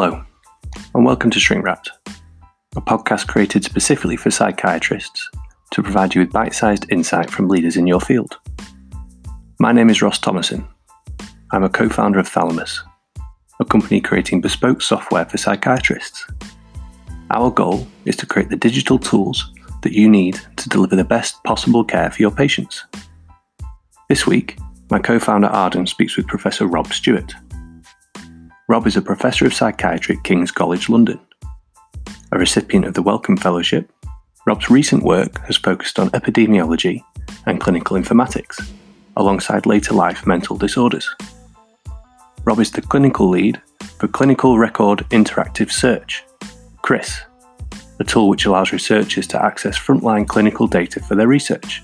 Hello, and welcome to Shrink Wrapped, a podcast created specifically for psychiatrists to provide you with bite sized insight from leaders in your field. My name is Ross Thomason. I'm a co founder of Thalamus, a company creating bespoke software for psychiatrists. Our goal is to create the digital tools that you need to deliver the best possible care for your patients. This week, my co founder Arden speaks with Professor Rob Stewart. Rob is a professor of psychiatry at King's College London. A recipient of the Wellcome Fellowship, Rob's recent work has focused on epidemiology and clinical informatics, alongside later life mental disorders. Rob is the clinical lead for Clinical Record Interactive Search, CRIS, a tool which allows researchers to access frontline clinical data for their research.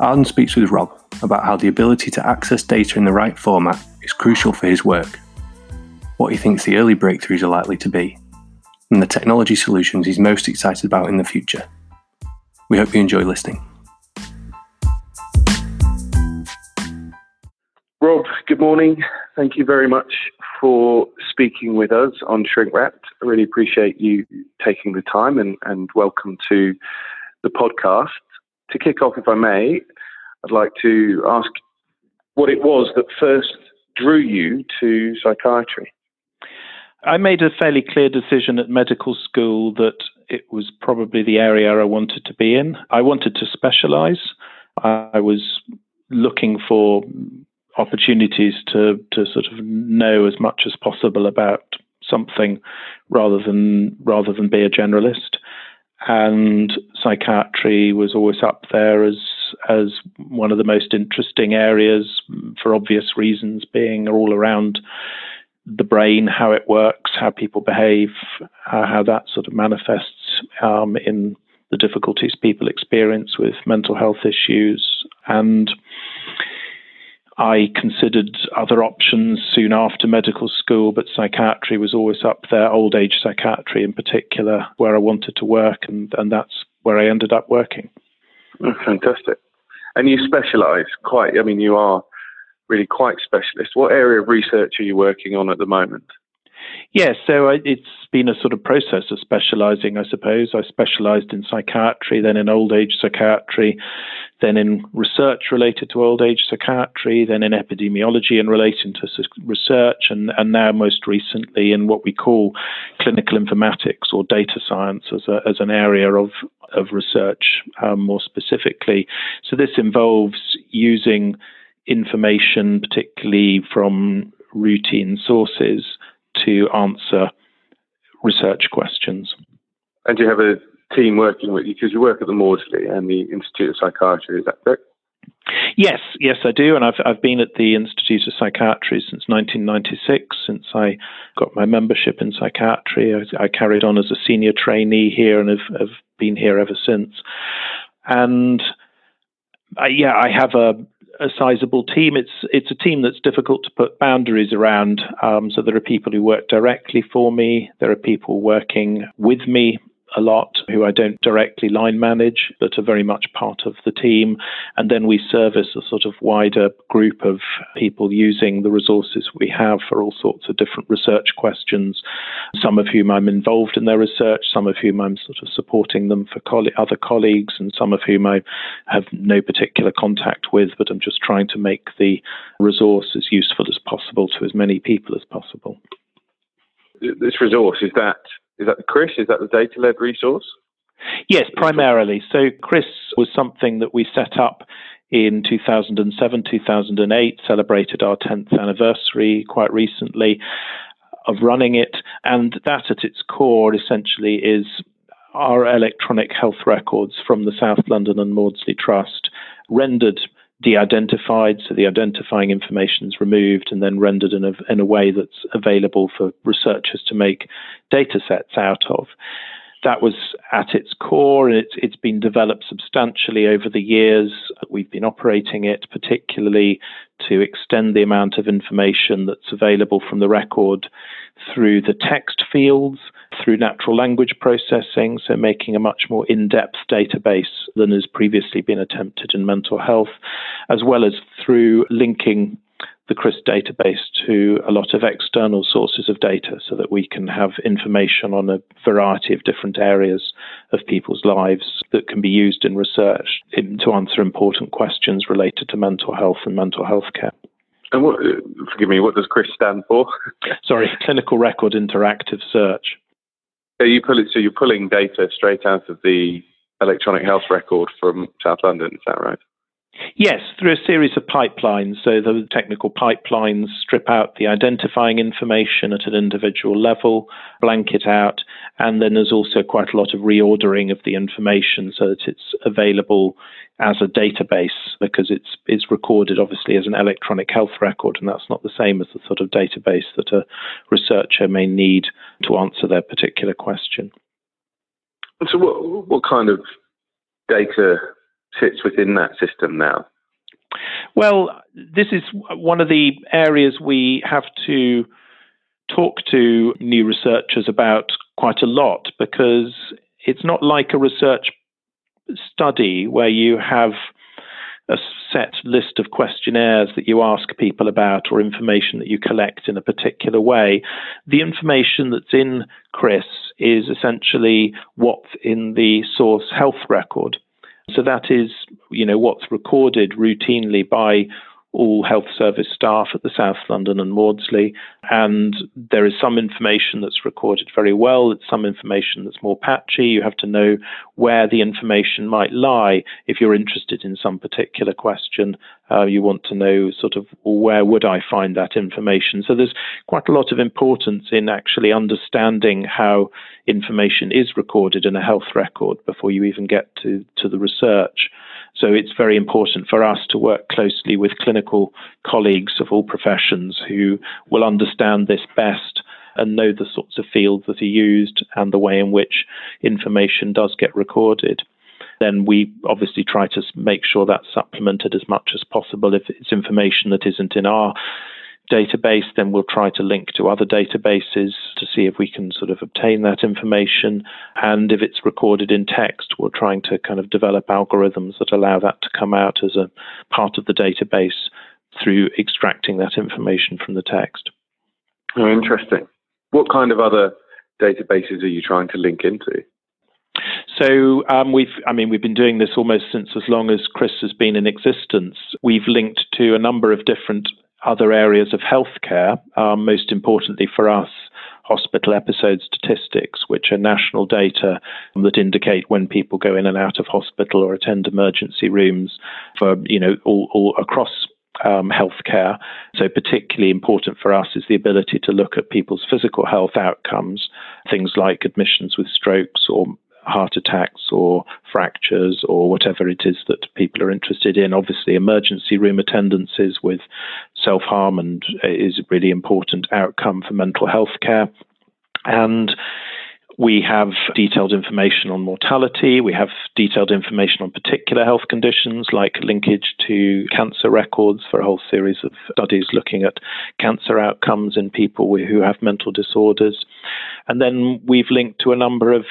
Arden speaks with Rob about how the ability to access data in the right format is crucial for his work, what he thinks the early breakthroughs are likely to be, and the technology solutions he's most excited about in the future. We hope you enjoy listening. Rob, good morning. Thank you very much for speaking with us on Shrink Wrapped. I really appreciate you taking the time and, and welcome to the podcast. To kick off, if I may, I'd like to ask what it was that first drew you to psychiatry. I made a fairly clear decision at medical school that it was probably the area I wanted to be in. I wanted to specialize. I was looking for opportunities to, to sort of know as much as possible about something rather than rather than be a generalist. And psychiatry was always up there as as one of the most interesting areas for obvious reasons, being all around the brain, how it works, how people behave, uh, how that sort of manifests um, in the difficulties people experience with mental health issues. And I considered other options soon after medical school, but psychiatry was always up there, old age psychiatry in particular, where I wanted to work, and, and that's where I ended up working. Oh, fantastic. And you specialise quite, I mean, you are really quite specialist. What area of research are you working on at the moment? Yes, so I, it's been a sort of process of specializing, I suppose. I specialized in psychiatry, then in old age psychiatry, then in research related to old age psychiatry, then in epidemiology and relating to research, and, and now most recently in what we call clinical informatics or data science as, a, as an area of, of research um, more specifically. So this involves using information, particularly from routine sources, to answer research questions. And do you have a team working with you because you work at the Maudsley and the Institute of Psychiatry? Is that correct? Yes, yes, I do, and I've I've been at the Institute of Psychiatry since 1996. Since I got my membership in psychiatry, I, I carried on as a senior trainee here and have, have been here ever since. And I, yeah, I have a a sizable team. It's it's a team that's difficult to put boundaries around. Um, so there are people who work directly for me. There are people working with me a lot who I don't directly line manage, but are very much part of the team. And then we service a sort of wider group of people using the resources we have for all sorts of different research questions, some of whom I'm involved in their research, some of whom I'm sort of supporting them for coll- other colleagues, and some of whom I have no particular contact with, but I'm just trying to make the resource as useful as possible to as many people as possible. This resource, is that is that the CRIS? Is that the data led resource? Yes, primarily. So CRIS was something that we set up in 2007, 2008, celebrated our 10th anniversary quite recently of running it. And that at its core essentially is our electronic health records from the South London and Maudsley Trust rendered de-identified, so the identifying information is removed and then rendered in a, in a way that's available for researchers to make data sets out of. That was at its core, and it's, it's been developed substantially over the years. We've been operating it particularly to extend the amount of information that's available from the record through the text fields, through natural language processing, so making a much more in depth database than has previously been attempted in mental health, as well as through linking the CRIS database to a lot of external sources of data so that we can have information on a variety of different areas of people's lives that can be used in research in, to answer important questions related to mental health and mental health care. And what, forgive me, what does CRIS stand for? Sorry, Clinical Record Interactive Search. So you pull it, so you're pulling data straight out of the electronic health record from South London, is that right? Yes, through a series of pipelines. So the technical pipelines strip out the identifying information at an individual level, blank it out, and then there's also quite a lot of reordering of the information so that it's available as a database because it's it's recorded obviously as an electronic health record, and that's not the same as the sort of database that a researcher may need to answer their particular question. So, what what kind of data sits within that system now? Well, this is one of the areas we have to talk to new researchers about quite a lot because it's not like a research study where you have a set list of questionnaires that you ask people about or information that you collect in a particular way. The information that's in CRIS is essentially what's in the source health record. So that is, you know, what's recorded routinely by all health service staff at the South London and Maudsley. And there is some information that's recorded very well, it's some information that's more patchy. You have to know where the information might lie if you're interested in some particular question. Uh, you want to know sort of where would I find that information. So there's quite a lot of importance in actually understanding how information is recorded in a health record before you even get to, to the research. So it's very important for us to work closely with clinical colleagues of all professions who will understand this best and know the sorts of fields that are used and the way in which information does get recorded. Then we obviously try to make sure that's supplemented as much as possible if it's information that isn't in our database, then we'll try to link to other databases to see if we can sort of obtain that information. And if it's recorded in text, we're trying to kind of develop algorithms that allow that to come out as a part of the database through extracting that information from the text. Oh, interesting. What kind of other databases are you trying to link into? So um, we've, I mean, we've been doing this almost since as long as CRIS has been in existence. We've linked to a number of different other areas of healthcare, um, most importantly for us, hospital episode statistics, which are national data that indicate when people go in and out of hospital or attend emergency rooms for, you know, all, all across um, healthcare. So, particularly important for us is the ability to look at people's physical health outcomes, things like admissions with strokes or heart attacks or fractures or whatever it is that people are interested in. Obviously, emergency room attendances with self harm and uh, is a really important outcome for mental health care. And we have detailed information on mortality. We have detailed information on particular health conditions like linkage to cancer records for a whole series of studies looking at cancer outcomes in people who have mental disorders. And then we've linked to a number of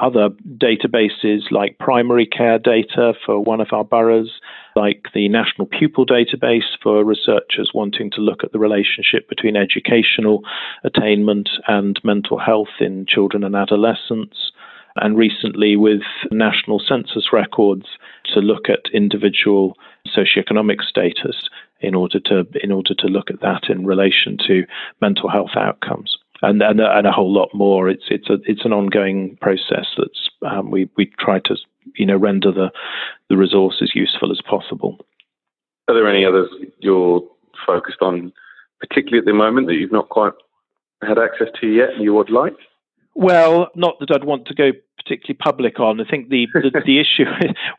other databases like primary care data for one of our boroughs, like the National Pupil Database for researchers wanting to look at the relationship between educational attainment and mental health in children and adolescents. And recently, with national census records to look at individual socioeconomic status in order to in order to look at that in relation to mental health outcomes and and, and a whole lot more. It's it's a it's an ongoing process that's um, we we try to you know render the the resource as useful as possible. Are there any others you're focused on, particularly at the moment that you've not quite had access to yet, and you would like? Well, not that I'd want to go particularly public on. I think the the, the issue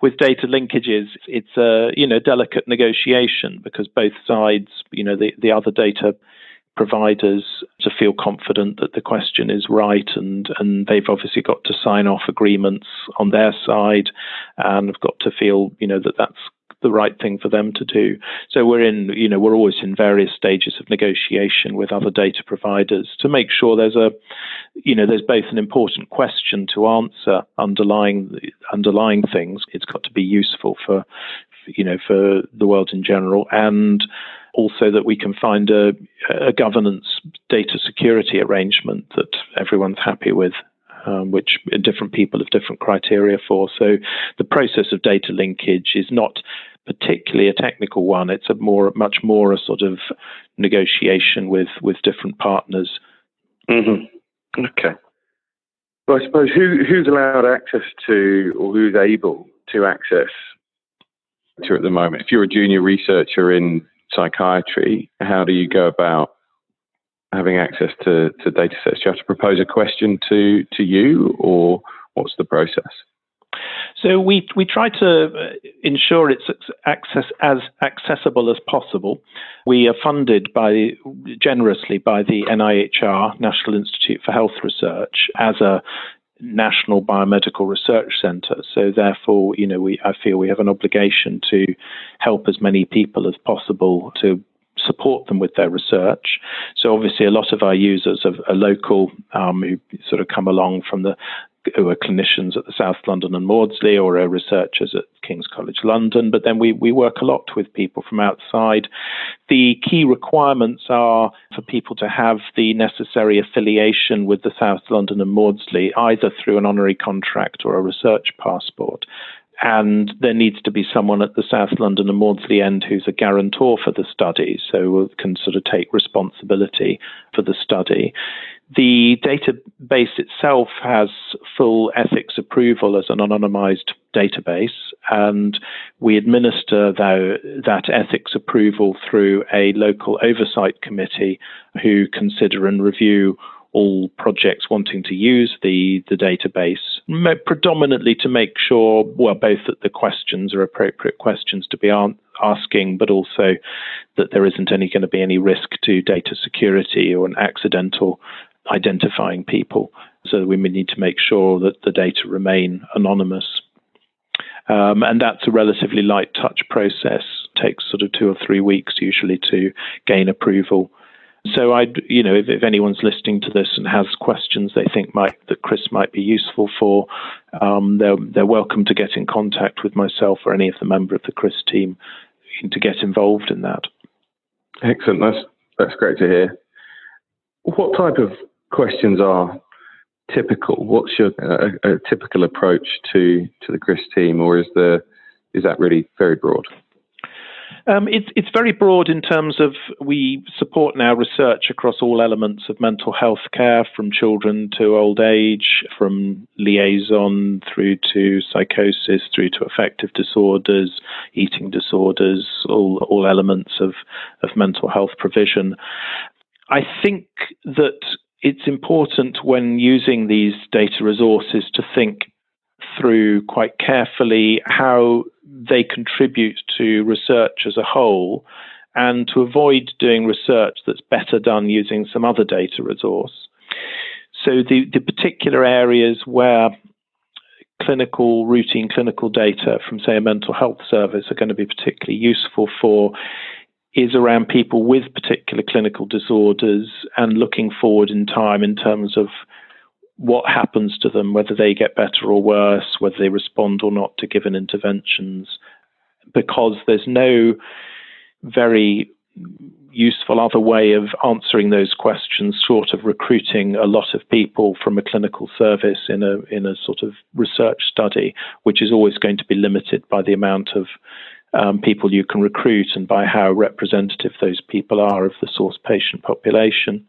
with data linkages it's a you know delicate negotiation because both sides, you know, the the other data providers to feel confident that the question is right and and they've obviously got to sign off agreements on their side and have got to feel you know that that's the right thing for them to do. So we're in, you know, we're always in various stages of negotiation with other data providers to make sure there's a, you know, there's both an important question to answer underlying underlying things. It's got to be useful for, you know, for the world in general, and Also, that we can find a, a governance data security arrangement that everyone's happy with. Um, which different people have different criteria for. So the process of data linkage is not particularly a technical one. It's a more, much more a sort of negotiation with with different partners. Mm-hmm. Okay. Well, I suppose who who's allowed access to, or who's able to access to at the moment? If you're a junior researcher in psychiatry, how do you go about having access to, to data sets? Do you have to propose a question to, to you, or what's the process? So we we try to uh, ensure it's access as accessible as possible. We are funded by generously by the NIHR National Institute for Health Research as a national biomedical research center. So therefore, you know, we I feel we have an obligation to help as many people as possible to support them with their research. So obviously, a lot of our users are, are local, um, who sort of come along from the who are clinicians at the South London and Maudsley or are researchers at King's College London, but then we, we work a lot with people from outside. The key requirements are for people to have the necessary affiliation with the South London and Maudsley, either through an honorary contract or a research passport. And there needs to be someone at the South London and Maudsley end who's a guarantor for the study, so can sort of take responsibility for the study. The database itself has full ethics approval as an anonymized database, and we administer that ethics approval through a local oversight committee who consider and review all projects wanting to use the, the database, predominantly to make sure, well, both that the questions are appropriate questions to be asking, but also that there isn't any going to be any risk to data security or an accidental identifying people. So we need to make sure that the data remain anonymous. Um, and that's a relatively light touch process. It Takes sort of two or three weeks usually to gain approval. So I, you know, if, if, anyone's listening to this and has questions they think might that CRIS might be useful for, um, they're they're welcome to get in contact with myself or any of the member of the CRIS team to get involved in that. Excellent. That's that's great to hear. What type of questions are typical? What's your uh, typical approach to to the CRIS team, or is the is that really very broad? Um, it's it's very broad in terms of we support now research across all elements of mental health care, from children to old age, from liaison through to psychosis, through to affective disorders, eating disorders, all all elements of of mental health provision. I think that it's important when using these data resources to think through quite carefully how they contribute to research as a whole and to avoid doing research that's better done using some other data resource. So, the, the particular areas where clinical, routine clinical data from, say, a mental health service are going to be particularly useful for is around people with particular clinical disorders and looking forward in time in terms of what happens to them, whether they get better or worse, whether they respond or not to given interventions, because there's no very useful other way of answering those questions short of recruiting a lot of people from a clinical service in a in a sort of research study which is always going to be limited by the amount of um, people you can recruit and by how representative those people are of the source patient population.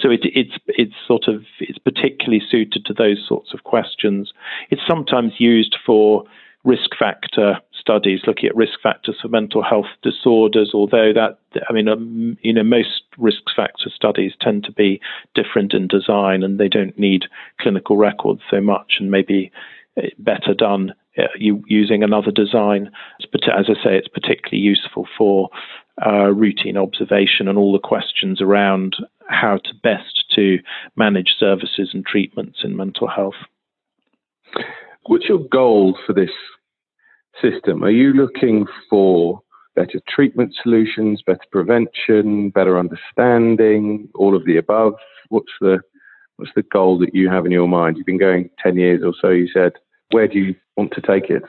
So it, it's it's sort of it's particularly suited to those sorts of questions. It's sometimes used for risk factor studies, looking at risk factors for mental health disorders. Although that I mean, um, you know, most risk factor studies tend to be different in design and they don't need clinical records so much, and maybe eh, better done uh, using another design. As I say, it's particularly useful for uh, routine observation and all the questions around how to best to manage services and treatments in mental health. What's your goal for this system? Are you looking for better treatment solutions, better prevention, better understanding, all of the above? What's the what's the goal that you have in your mind? You've been going ten years or so. You said where do you want to take it?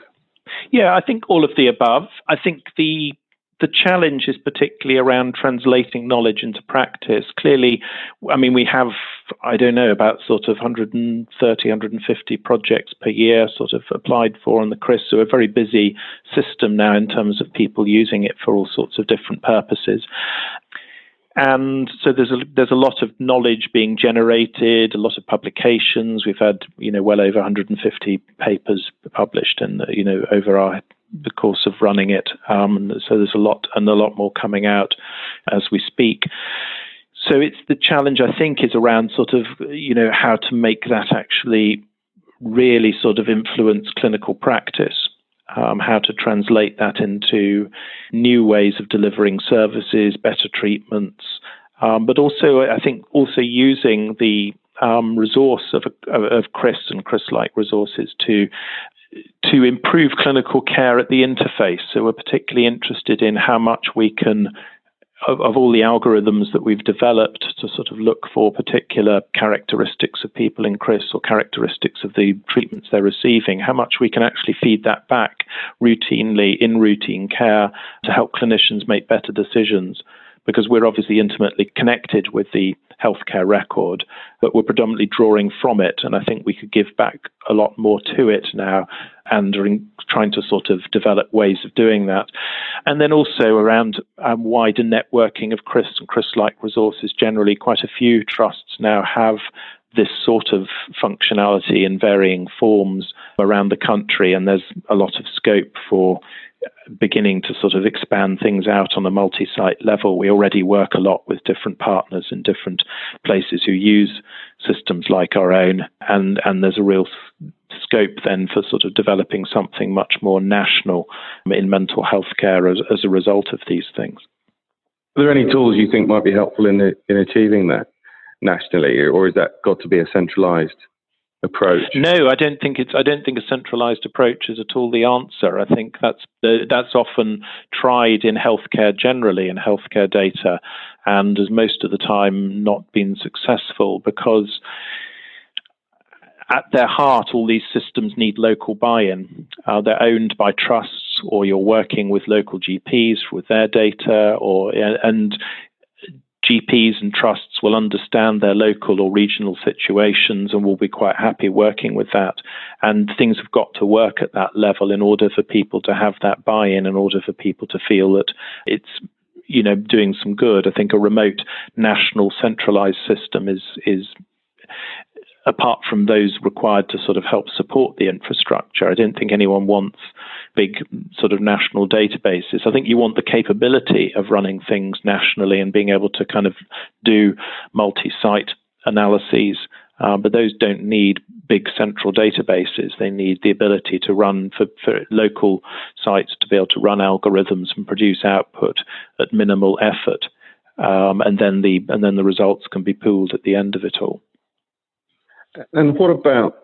Yeah, I think all of the above. I think the the challenge is particularly around translating knowledge into practice. Clearly, I mean, we have, I don't know, about sort of 130, 150 projects per year sort of applied for on the CRIS. So a very busy system now in terms of people using it for all sorts of different purposes. And so there's a there's a lot of knowledge being generated, a lot of publications. We've had you know well over 150 papers published, and you know over our the course of running it. Um, so there's a lot and a lot more coming out as we speak. So it's the challenge I think is around sort of you know how to make that actually really sort of influence clinical practice. Um, how to translate that into new ways of delivering services, better treatments, um, but also I think also using the um, resource of, of CRIS and CRIS-like resources to to improve clinical care at the interface. So we're particularly interested in how much we can, of, of, all the algorithms that we've developed to sort of look for particular characteristics of people in CRIS or characteristics of the treatments they're receiving, how much we can actually feed that back routinely in routine care to help clinicians make better decisions. Because we're obviously intimately connected with the healthcare record, but we're predominantly drawing from it. And I think we could give back a lot more to it now and are trying to sort of develop ways of doing that. And then also around um, wider networking of CRIS and CRIS like resources generally, quite a few trusts now have this sort of functionality in varying forms around the country, and there's a lot of scope for beginning to sort of expand things out on a multi site level. We already work a lot with different partners in different places who use systems like our own, and, and there's a real scope then for sort of developing something much more national in mental health care as, as a result of these things. Are there any tools you think might be helpful in, in achieving that nationally, or is that got to be a centralized approach? No, I don't think it's. I don't think a centralised approach is at all the answer. I think that's that's often tried in healthcare generally in healthcare data, and has most of the time not been successful because. At their heart, all these systems need local buy-in. Uh, they're owned by trusts, or you're working with local GPs with their data, or and GPs and trusts will understand their local or regional situations and will be quite happy working with that. And things have got to work at that level in order for people to have that buy in, in order for people to feel that it's you know doing some good. I think a remote national centralized system is is apart from those required to sort of help support the infrastructure. I don't think anyone wants big sort of national databases. I think you want the capability of running things nationally and being able to kind of do multi site analyses. Uh, but those don't need big central databases. They need the ability to run for, for local sites to be able to run algorithms and produce output at minimal effort. Um, and then the and then the results can be pooled at the end of it all. And what about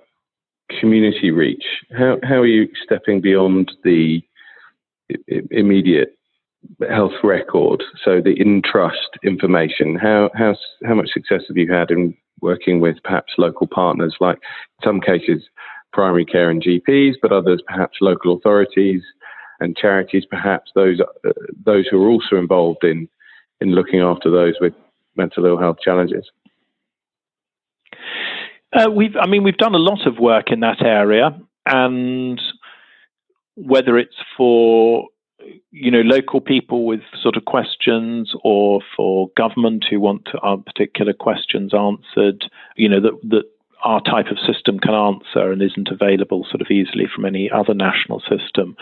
community reach? How how are you stepping beyond the immediate health record? So the in trust information. How how how much success have you had in working with perhaps local partners, like in some cases primary care and GPs, but others perhaps local authorities and charities, perhaps those uh, those who are also involved in in looking after those with mental ill health challenges. Uh, we've, I mean, we've done a lot of work in that area, and whether it's for you know local people with sort of questions or for government who want our particular questions answered, you know that that our type of system can answer and isn't available sort of easily from any other national system.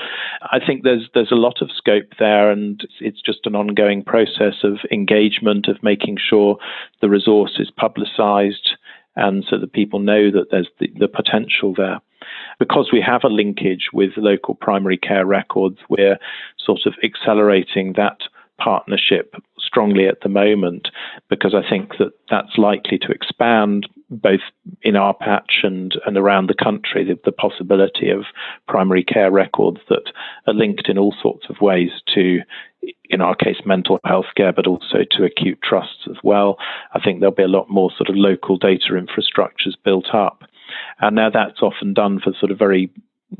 I think there's there's a lot of scope there, and it's just an ongoing process of engagement of making sure the resource is publicised and so that people know that there's the, the potential there. Because we have a linkage with local primary care records, we're sort of accelerating that partnership strongly at the moment because I think that that's likely to expand both in our patch and, and around the country, the, the possibility of primary care records that are linked in all sorts of ways to in our case, mental health care, but also to acute trusts as well. I think there'll be a lot more sort of local data infrastructures built up. And now that's often done for sort of very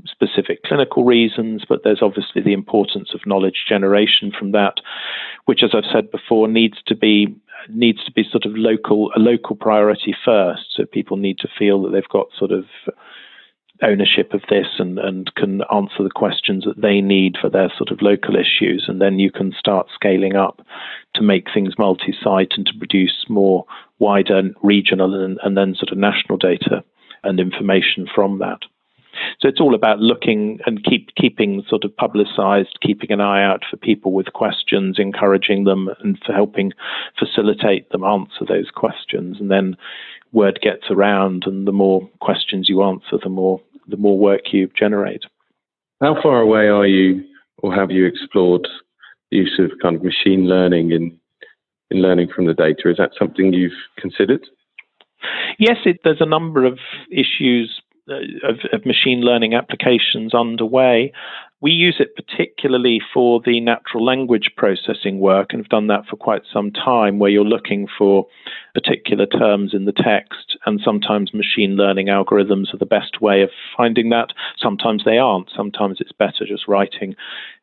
specific clinical reasons, but there's obviously the importance of knowledge generation from that, which, as I've said before, needs to be needs to be sort of local a local priority first. So people need to feel that they've got sort of ownership of this and, and can answer the questions that they need for their sort of local issues. And then you can start scaling up to make things multi site and to produce more wider regional and, and then sort of national data and information from that. So it's all about looking and keep keeping sort of publicized, keeping an eye out for people with questions, encouraging them and for helping facilitate them answer those questions. And then word gets around and the more questions you answer, the more the more work you generate. How far away are you or have you explored the use of kind of machine learning in in learning from the data? Is that something you've considered? Yes, it, there's a number of issues Uh, of, of, machine learning applications underway. We use it particularly for the natural language processing work and have done that for quite some time, where you're looking for particular terms in the text, and sometimes machine learning algorithms are the best way of finding that. Sometimes they aren't. Sometimes it's better just writing,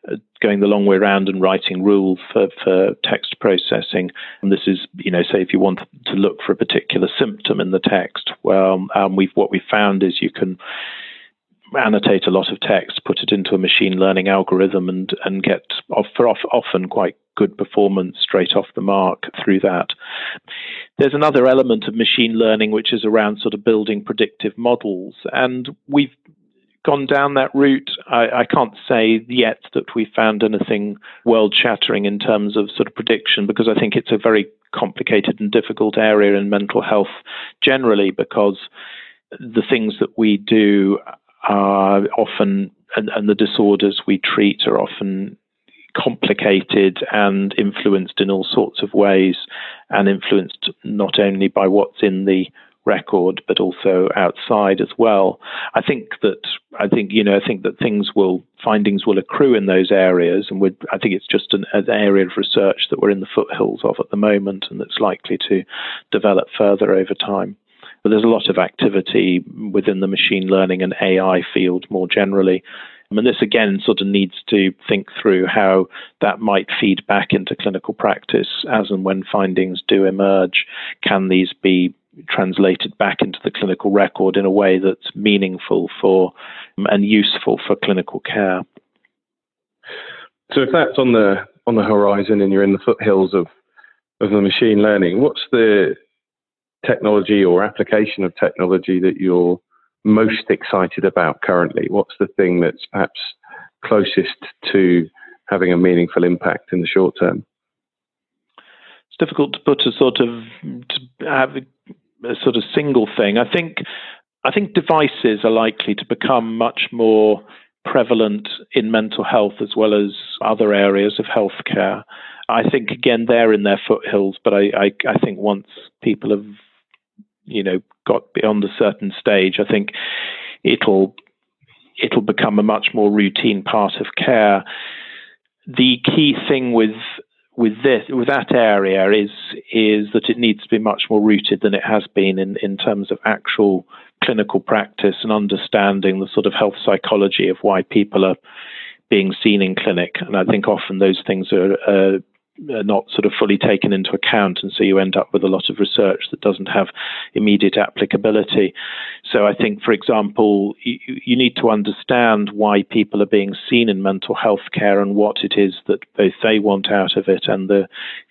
uh, going the long way around and writing rules for, for text processing. And this is, you know, say if you want to look for a particular symptom in the text, well, um, we've what we found is you can annotate a lot of text, put it into a machine learning algorithm, and and get for off, often quite good performance straight off the mark through that. There's another element of machine learning which is around sort of building predictive models, and we've gone down that route. I, I can't say yet that we found anything world shattering in terms of sort of prediction because I think it's a very complicated and difficult area in mental health generally because the things that we do are often, and, and the disorders we treat are often complicated and influenced in all sorts of ways, and influenced not only by what's in the record but also outside as well. I think that I think you know I think that things will findings will accrue in those areas, and I think it's just an, an, area of research that we're in the foothills of at the moment, and that's likely to develop further over time. But there's a lot of activity within the machine learning and AI field more generally. And this again sort of needs to think through how that might feed back into clinical practice as and when findings do emerge. Can these be translated back into the clinical record in a way that's meaningful for um, and useful for clinical care? So if that's on the on the horizon and you're in the foothills of of the machine learning, what's the technology or application of technology that you're most excited about currently? What's the thing that's perhaps closest to having a meaningful impact in the short term? It's difficult to put a sort of to have a, a sort of single thing. I think I think devices are likely to become much more prevalent in mental health as well as other areas of healthcare. I think again they're in their foothills, but I, I, I think once people have you know got beyond a certain stage, I think it'll it'll become a much more routine part of care. The key thing with with this with that area is is that it needs to be much more rooted than it has been in, in terms of actual clinical practice and understanding the sort of health psychology of why people are being seen in clinic. And I think often those things are uh, not sort of fully taken into account, and so you end up with a lot of research that doesn't have immediate applicability. So I think, for example, you, you need to understand why people are being seen in mental health care and what it is that both they want out of it and the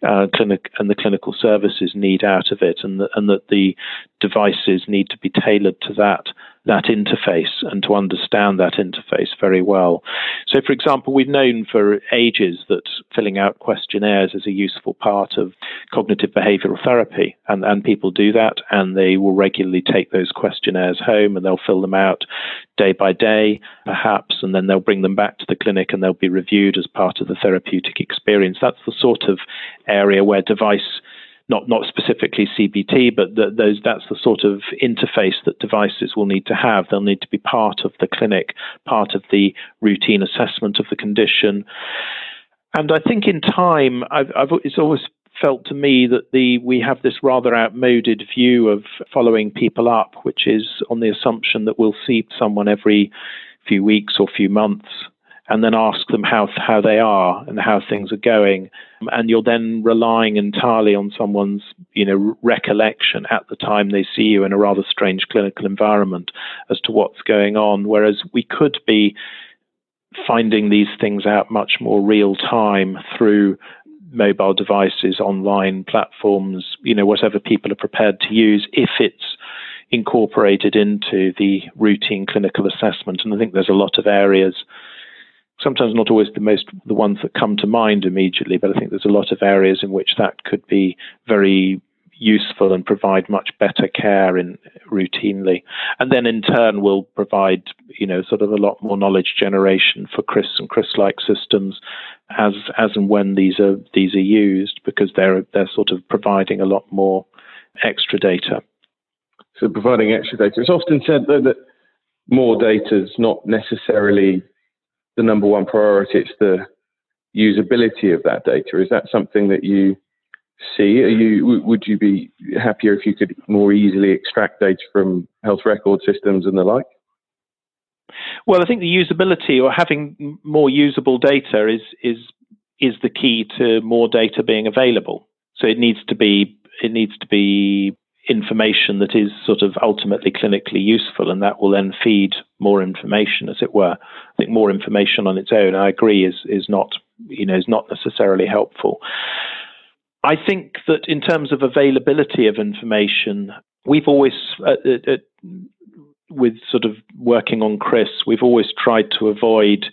uh, clinic and the clinical services need out of it, and, the, and that the devices need to be tailored to that that interface and to understand that interface very well. So, for example, we've known for ages that filling out questionnaires is a useful part of cognitive behavioral therapy, and, and people do that, and they will regularly take those questionnaires home and they'll fill them out day by day, perhaps, and then they'll bring them back to the clinic and they'll be reviewed as part of the therapeutic experience. That's the sort of area where device not not specifically CBT, but the, those that's the sort of interface that devices will need to have. They'll need to be part of the clinic, part of the routine assessment of the condition. And I think in time, I've, I've it's always felt to me that the we have this rather outmoded view of following people up, which is on the assumption that we'll see someone every few weeks or few months and then ask them how how they are and how things are going. And you're then relying entirely on someone's you know recollection at the time they see you in a rather strange clinical environment as to what's going on. Whereas we could be finding these things out much more real time through mobile devices online platforms you know whatever people are prepared to use if it's incorporated into the routine clinical assessment. And i think there's a lot of areas sometimes not always the most the ones that come to mind immediately, but I think there's a lot of areas in which that could be very useful and provide much better care in routinely. And then in turn will provide you know sort of a lot more knowledge generation for CRIS and CRIS like systems as as and when these are these are used because they're they're sort of providing a lot more extra data. So providing extra data. It's often said though that more data is not necessarily the number one priority. It's the usability of that data. Is that something that you see? Are you would you be happier if you could more easily extract data from health record systems and the like? Well, I think the usability or having more usable data is is is the key to more data being available. So it needs to be it needs to be information that is sort of ultimately clinically useful, and that will then feed more information, as it were. I think more information on its own, I agree, is is not you know is not necessarily helpful. I think that in terms of availability of information, we've always uh, uh, uh with sort of working on CRIS, we've always tried to avoid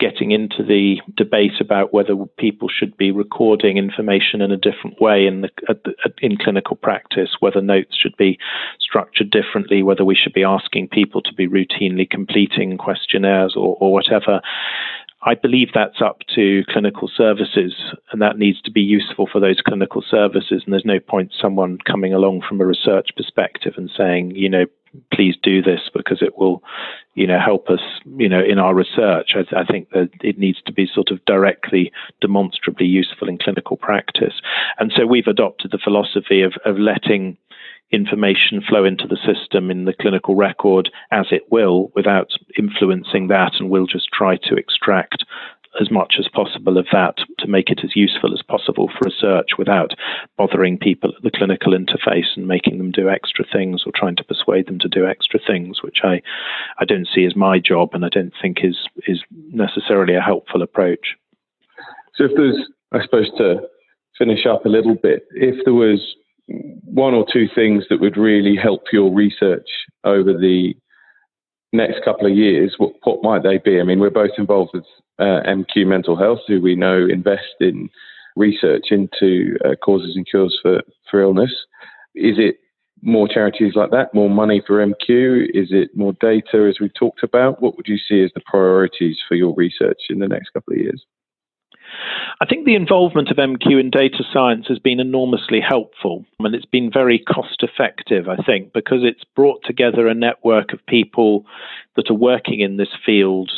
getting into the debate about whether people should be recording information in a different way in the, in clinical practice, whether notes should be structured differently, whether we should be asking people to be routinely completing questionnaires or, or whatever. I believe that's up to clinical services, and that needs to be useful for those clinical services. And there's no point someone coming along from a research perspective and saying, you know, please do this because it will, you know, help us, you know, in our research. I, I, think that it needs to be sort of directly, demonstrably useful in clinical practice. And so we've adopted the philosophy of, of letting information flow into the system in the clinical record as it will without influencing that. And we'll just try to extract as much as possible of that to make it as useful as possible for research without bothering people at the clinical interface and making them do extra things or trying to persuade them to do extra things, which I, I don't see as my job and I don't think is is necessarily a helpful approach. So if there's I suppose to finish up a little bit, if there was one or two things that would really help your research over the next couple of years, what, what might they be? I mean, we're both involved with uh, MQ Mental Health, who we know invest in research into uh, causes and cures for, for illness. Is it more charities like that, more money for MQ? Is it more data, as we talked about? What would you see as the priorities for your research in the next couple of years? I think the involvement of MQ in data science has been enormously helpful and it's been very cost effective, I think, because it's brought together a network of people that are working in this field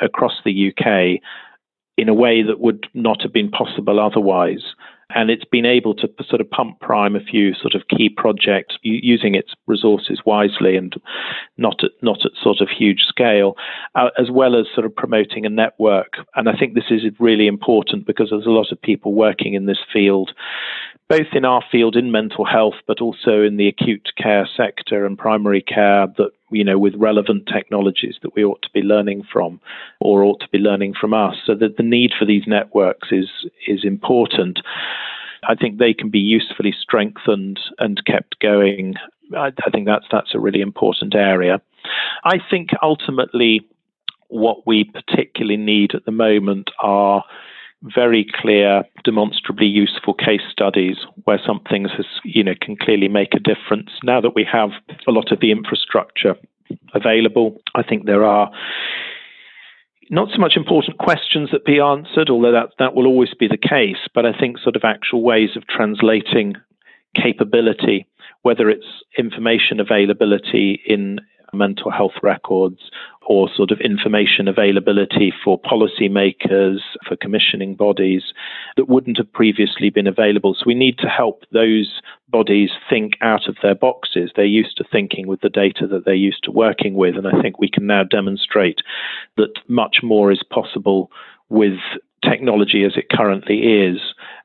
across the UK in a way that would not have been possible otherwise and it's been able to sort of pump prime a few sort of key projects using its resources wisely and not at not at sort of huge scale, uh, as well as sort of promoting a network. And I think this is really important because there's a lot of people working in this field, both in our field in mental health, but also in the acute care sector and primary care that you know, with relevant technologies that we ought to be learning from or ought to be learning from us. So that the need for these networks is is important. I think they can be usefully strengthened and kept going. I, I think that's that's a really important area. I think ultimately what we particularly need at the moment are very clear, demonstrably useful case studies where something has, you know, can clearly make a difference. Now that we have a lot of the infrastructure available, I think there are not so much important questions that be answered, although that that will always be the case. But I think sort of actual ways of translating capability, whether it's information availability in mental health records or sort of information availability for policymakers, for commissioning bodies that wouldn't have previously been available. So we need to help those bodies think out of their boxes. They're used to thinking with the data that they're used to working with. And I think we can now demonstrate that much more is possible with technology as it currently is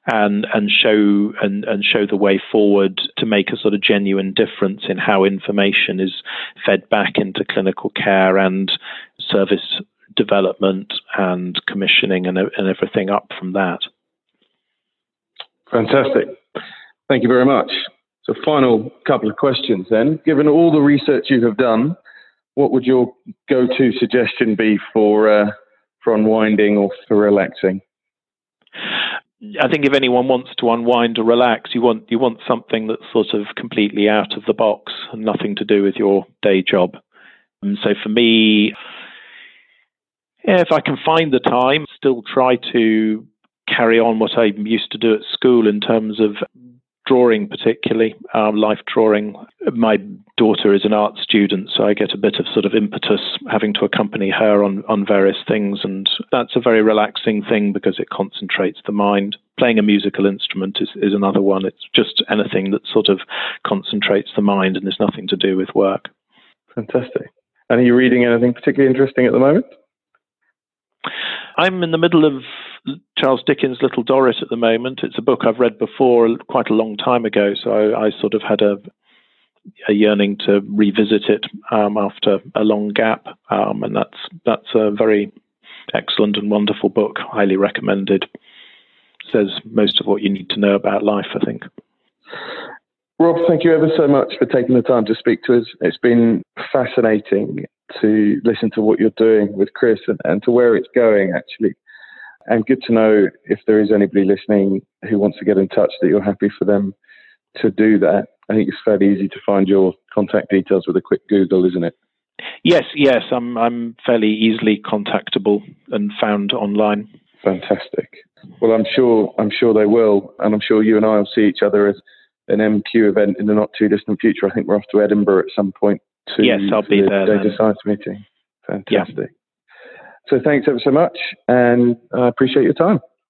and and show and, and show the way forward to make a sort of genuine difference in how information is fed back into clinical care and service development and commissioning and, and everything up from that. Fantastic. Thank you very much. So, final couple of questions then. Given all the research you have done, what would your go-to suggestion be for uh, for unwinding or for relaxing? I think if anyone wants to unwind or relax, you want you want something that's sort of completely out of the box and nothing to do with your day job. And so for me, yeah, if I can find the time, still try to carry on what I used to do at school in terms of drawing, particularly um, life drawing. My daughter is an art student, so I get a bit of sort of impetus having to accompany her on, on various things, and that's a very relaxing thing because it concentrates the mind. Playing a musical instrument is, is another one. It's just anything that sort of concentrates the mind and has nothing to do with work. Fantastic. And are you reading anything particularly interesting at the moment? I'm in the middle of Charles Dickens' Little Dorrit at the moment. It's a book I've read before quite a long time ago, so I, I sort of had a, a yearning to revisit it um, after a long gap, um, and that's that's a very excellent and wonderful book. Highly recommended. Says most of what you need to know about life, I think. Rob, thank you ever so much for taking the time to speak to us. It's been fascinating to listen to what you're doing with CRIS and, and to where it's going, actually. And good to know if there is anybody listening who wants to get in touch that you're happy for them to do that. I think it's fairly easy to find your contact details with a quick Google, isn't it? Yes, yes, I'm I'm fairly easily contactable and found online. Fantastic. Well, I'm sure I'm sure they will, and I'm sure you and I will see each other at an MQ event in the not too distant future. I think we're off to Edinburgh at some point to yes, I'll be the there. Data then. science meeting. Fantastic. Yeah. So thanks ever so much, and I appreciate your time.